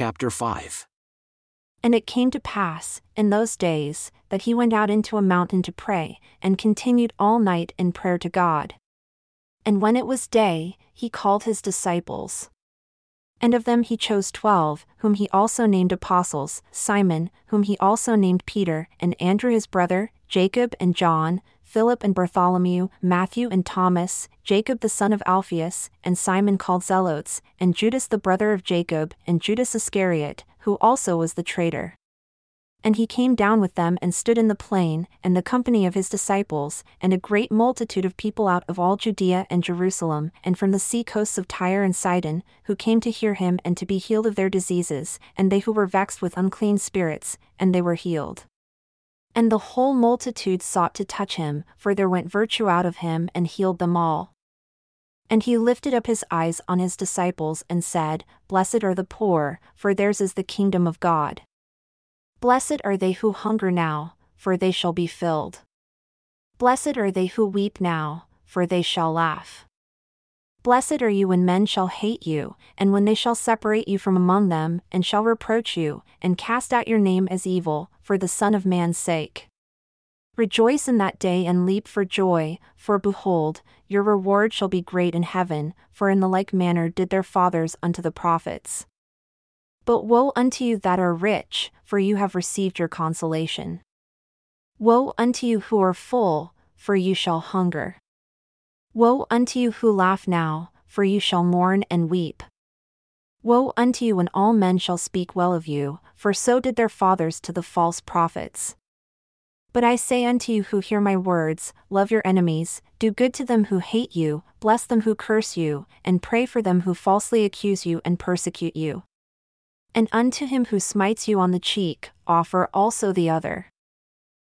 chapter 5. And it came to pass, in those days, that he went out into a mountain to pray, and continued all night in prayer to God. And when it was day, he called his disciples. And of them he chose twelve, whom he also named apostles Simon, whom he also named Peter, and Andrew his brother, Jacob and John, Philip and Bartholomew, Matthew and Thomas, Jacob the son of Alphaeus, and Simon called Zelotes, and Judas the brother of Jacob, and Judas Iscariot, who also was the traitor. And he came down with them and stood in the plain, and the company of his disciples, and a great multitude of people out of all Judea and Jerusalem, and from the sea coasts of Tyre and Sidon, who came to hear him and to be healed of their diseases, and they who were vexed with unclean spirits, and they were healed. And the whole multitude sought to touch him, for there went virtue out of him and healed them all. And he lifted up his eyes on his disciples and said, Blessed are the poor, for theirs is the kingdom of God. Blessed are they who hunger now, for they shall be filled. Blessed are they who weep now, for they shall laugh. Blessed are you when men shall hate you, and when they shall separate you from among them, and shall reproach you, and cast out your name as evil, for the Son of Man's sake. Rejoice in that day and leap for joy, for behold, your reward shall be great in heaven, for in the like manner did their fathers unto the prophets. But woe unto you that are rich, for you have received your consolation. Woe unto you who are full, for you shall hunger. Woe unto you who laugh now, for you shall mourn and weep. Woe unto you when all men shall speak well of you, for so did their fathers to the false prophets. But I say unto you who hear my words, love your enemies, do good to them who hate you, bless them who curse you, and pray for them who falsely accuse you and persecute you. And unto him who smites you on the cheek, offer also the other.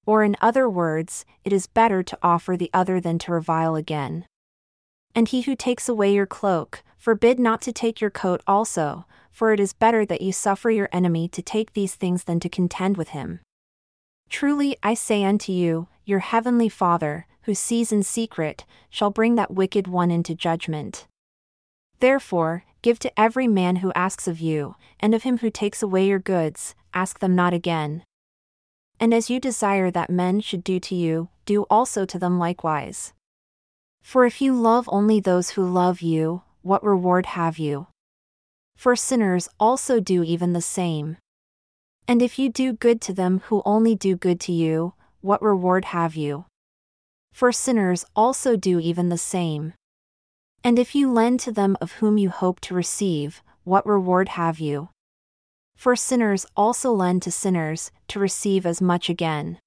Or in other words, it is better to offer the other than to revile again. And he who takes away your cloak, forbid not to take your coat also, for it is better that you suffer your enemy to take these things than to contend with him. Truly I say unto you, your heavenly Father, who sees in secret, shall bring that wicked one into judgment. Therefore, Give to every man who asks of you, and of him who takes away your goods, ask them not again. And as you desire that men should do to you, do also to them likewise. For if you love only those who love you, what reward have you? For sinners also do even the same. And if you do good to them who only do good to you, what reward have you? For sinners also do even the same. And if you lend to them of whom you hope to receive, what reward have you? For sinners also lend to sinners, to receive as much again.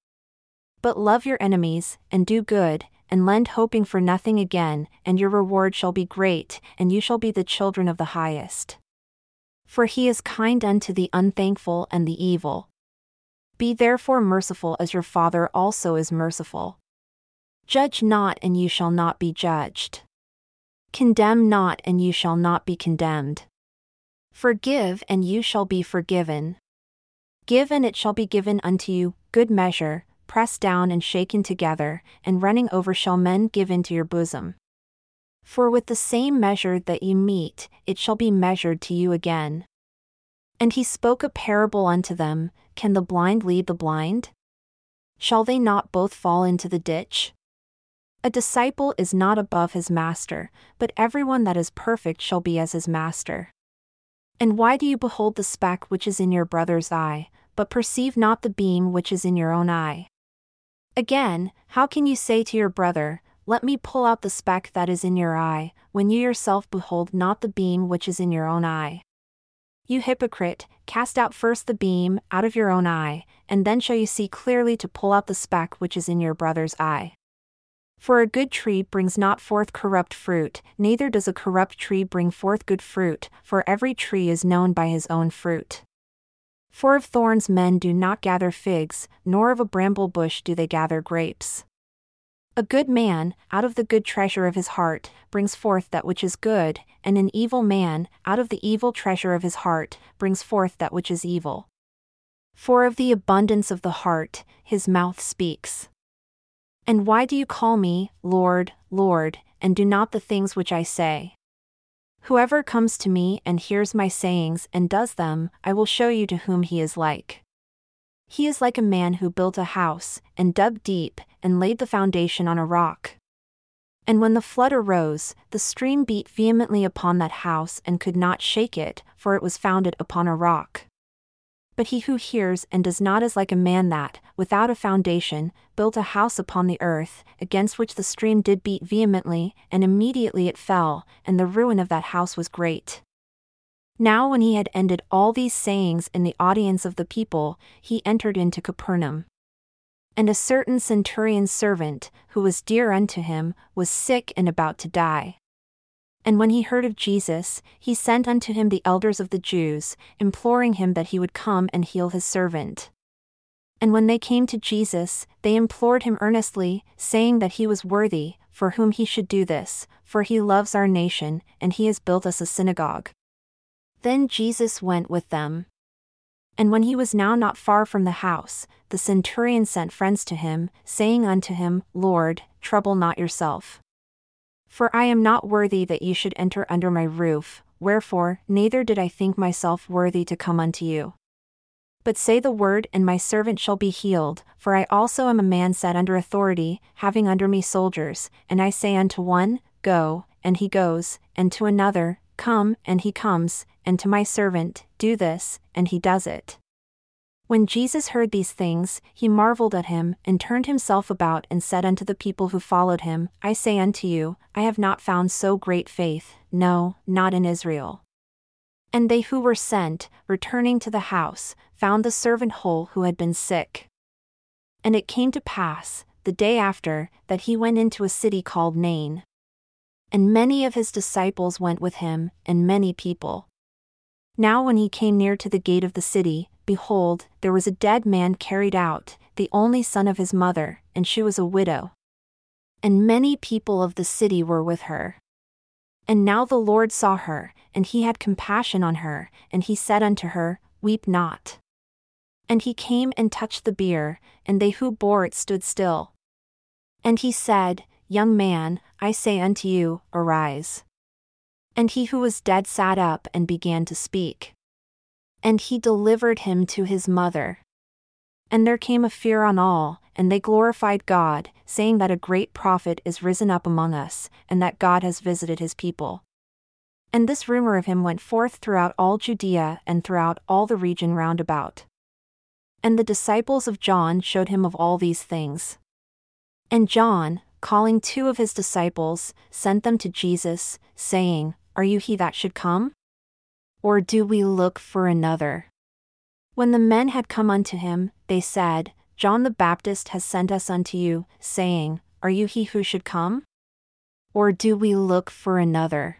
But love your enemies, and do good, and lend hoping for nothing again, and your reward shall be great, and you shall be the children of the highest. For he is kind unto the unthankful and the evil. Be therefore merciful as your Father also is merciful. Judge not, and you shall not be judged. Condemn not, and you shall not be condemned. Forgive, and you shall be forgiven. Give, and it shall be given unto you, good measure, pressed down and shaken together, and running over shall men give into your bosom. For with the same measure that ye mete, it shall be measured to you again. And he spoke a parable unto them Can the blind lead the blind? Shall they not both fall into the ditch? A disciple is not above his master, but everyone that is perfect shall be as his master. And why do you behold the speck which is in your brother's eye, but perceive not the beam which is in your own eye? Again, how can you say to your brother, Let me pull out the speck that is in your eye, when you yourself behold not the beam which is in your own eye? You hypocrite, cast out first the beam out of your own eye, and then shall you see clearly to pull out the speck which is in your brother's eye. For a good tree brings not forth corrupt fruit, neither does a corrupt tree bring forth good fruit, for every tree is known by his own fruit. For of thorns men do not gather figs, nor of a bramble bush do they gather grapes. A good man, out of the good treasure of his heart, brings forth that which is good, and an evil man, out of the evil treasure of his heart, brings forth that which is evil. For of the abundance of the heart, his mouth speaks. And why do you call me, Lord, Lord, and do not the things which I say? Whoever comes to me and hears my sayings and does them, I will show you to whom he is like. He is like a man who built a house, and dug deep, and laid the foundation on a rock. And when the flood arose, the stream beat vehemently upon that house and could not shake it, for it was founded upon a rock. But he who hears and does not is like a man that, without a foundation, built a house upon the earth, against which the stream did beat vehemently, and immediately it fell, and the ruin of that house was great. Now, when he had ended all these sayings in the audience of the people, he entered into Capernaum. And a certain centurion's servant, who was dear unto him, was sick and about to die. And when he heard of Jesus, he sent unto him the elders of the Jews, imploring him that he would come and heal his servant. And when they came to Jesus, they implored him earnestly, saying that he was worthy, for whom he should do this, for he loves our nation, and he has built us a synagogue. Then Jesus went with them. And when he was now not far from the house, the centurion sent friends to him, saying unto him, Lord, trouble not yourself. For I am not worthy that ye should enter under my roof, wherefore, neither did I think myself worthy to come unto you. But say the word, and my servant shall be healed, for I also am a man set under authority, having under me soldiers, and I say unto one, Go, and he goes, and to another, Come, and he comes, and to my servant, Do this, and he does it. When Jesus heard these things, he marveled at him, and turned himself about and said unto the people who followed him, I say unto you, I have not found so great faith, no, not in Israel. And they who were sent, returning to the house, found the servant whole who had been sick. And it came to pass, the day after, that he went into a city called Nain. And many of his disciples went with him, and many people. Now, when he came near to the gate of the city, behold, there was a dead man carried out, the only son of his mother, and she was a widow. And many people of the city were with her. And now the Lord saw her, and he had compassion on her, and he said unto her, Weep not. And he came and touched the bier, and they who bore it stood still. And he said, Young man, I say unto you, arise. And he who was dead sat up and began to speak and he delivered him to his mother. And there came a fear on all, and they glorified God, saying that a great prophet is risen up among us, and that God has visited his people. And this rumor of him went forth throughout all Judea and throughout all the region round about. And the disciples of John showed him of all these things. And John, calling two of his disciples, sent them to Jesus, saying, Are you he that should come? Or do we look for another? When the men had come unto him, they said, John the Baptist has sent us unto you, saying, Are you he who should come? Or do we look for another?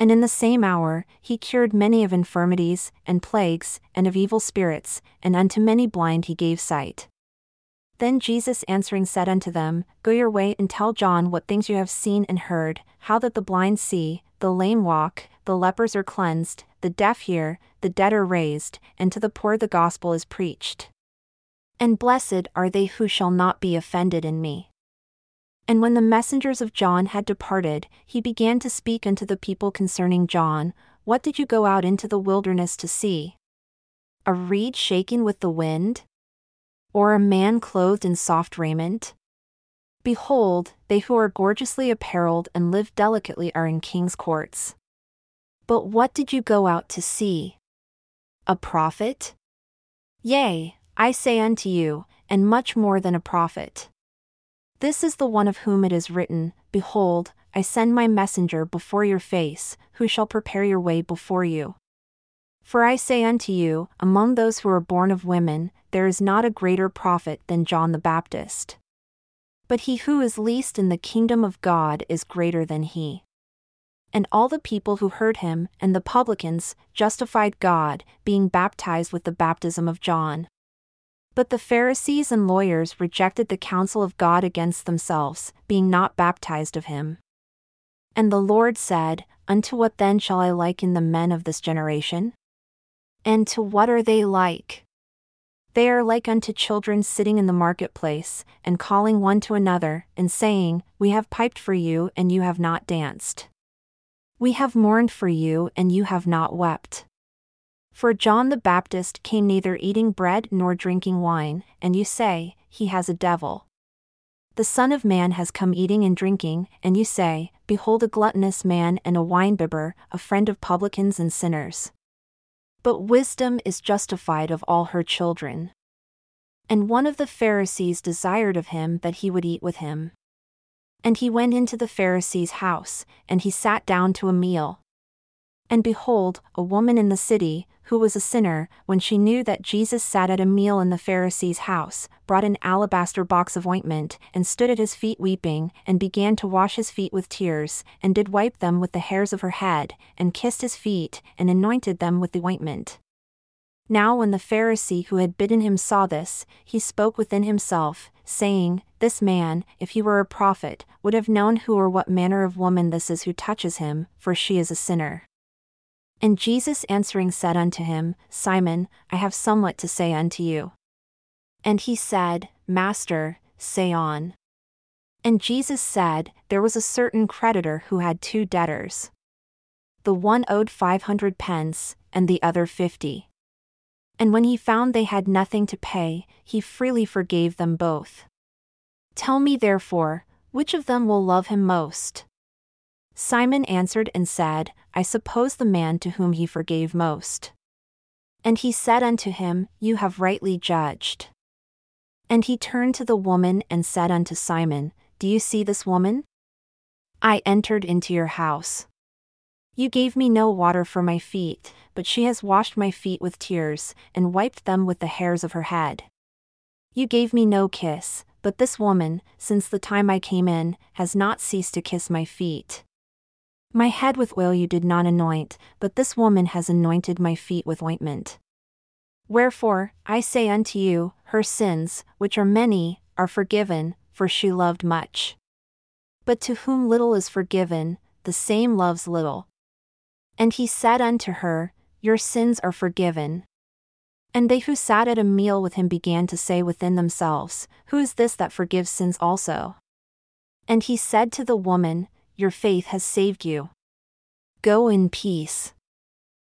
And in the same hour, he cured many of infirmities, and plagues, and of evil spirits, and unto many blind he gave sight. Then Jesus answering said unto them, Go your way and tell John what things you have seen and heard, how that the blind see, the lame walk, the lepers are cleansed, the deaf hear, the dead are raised, and to the poor the gospel is preached. And blessed are they who shall not be offended in me. And when the messengers of John had departed, he began to speak unto the people concerning John What did you go out into the wilderness to see? A reed shaken with the wind? Or a man clothed in soft raiment? Behold, they who are gorgeously apparelled and live delicately are in king's courts. But what did you go out to see? A prophet? Yea, I say unto you, and much more than a prophet. This is the one of whom it is written, Behold, I send my messenger before your face, who shall prepare your way before you. For I say unto you, among those who are born of women, there is not a greater prophet than John the Baptist. But he who is least in the kingdom of God is greater than he and all the people who heard him, and the publicans, justified God, being baptized with the baptism of John. But the Pharisees and lawyers rejected the counsel of God against themselves, being not baptized of him. And the Lord said, Unto what then shall I liken the men of this generation? And to what are they like? They are like unto children sitting in the marketplace, and calling one to another, and saying, We have piped for you, and you have not danced. We have mourned for you, and you have not wept. For John the Baptist came neither eating bread nor drinking wine, and you say, He has a devil. The Son of Man has come eating and drinking, and you say, Behold a gluttonous man and a winebibber, a friend of publicans and sinners. But wisdom is justified of all her children. And one of the Pharisees desired of him that he would eat with him. And he went into the Pharisee's house, and he sat down to a meal. And behold, a woman in the city, who was a sinner, when she knew that Jesus sat at a meal in the Pharisee's house, brought an alabaster box of ointment, and stood at his feet weeping, and began to wash his feet with tears, and did wipe them with the hairs of her head, and kissed his feet, and anointed them with the ointment. Now, when the Pharisee who had bidden him saw this, he spoke within himself, saying, This man, if he were a prophet, would have known who or what manner of woman this is who touches him, for she is a sinner. And Jesus answering said unto him, Simon, I have somewhat to say unto you. And he said, Master, say on. And Jesus said, There was a certain creditor who had two debtors. The one owed five hundred pence, and the other fifty. And when he found they had nothing to pay, he freely forgave them both. Tell me therefore, which of them will love him most? Simon answered and said, I suppose the man to whom he forgave most. And he said unto him, You have rightly judged. And he turned to the woman and said unto Simon, Do you see this woman? I entered into your house. You gave me no water for my feet, but she has washed my feet with tears, and wiped them with the hairs of her head. You gave me no kiss, but this woman, since the time I came in, has not ceased to kiss my feet. My head with oil you did not anoint, but this woman has anointed my feet with ointment. Wherefore, I say unto you, her sins, which are many, are forgiven, for she loved much. But to whom little is forgiven, the same loves little. And he said unto her, Your sins are forgiven. And they who sat at a meal with him began to say within themselves, Who is this that forgives sins also? And he said to the woman, your faith has saved you. Go in peace.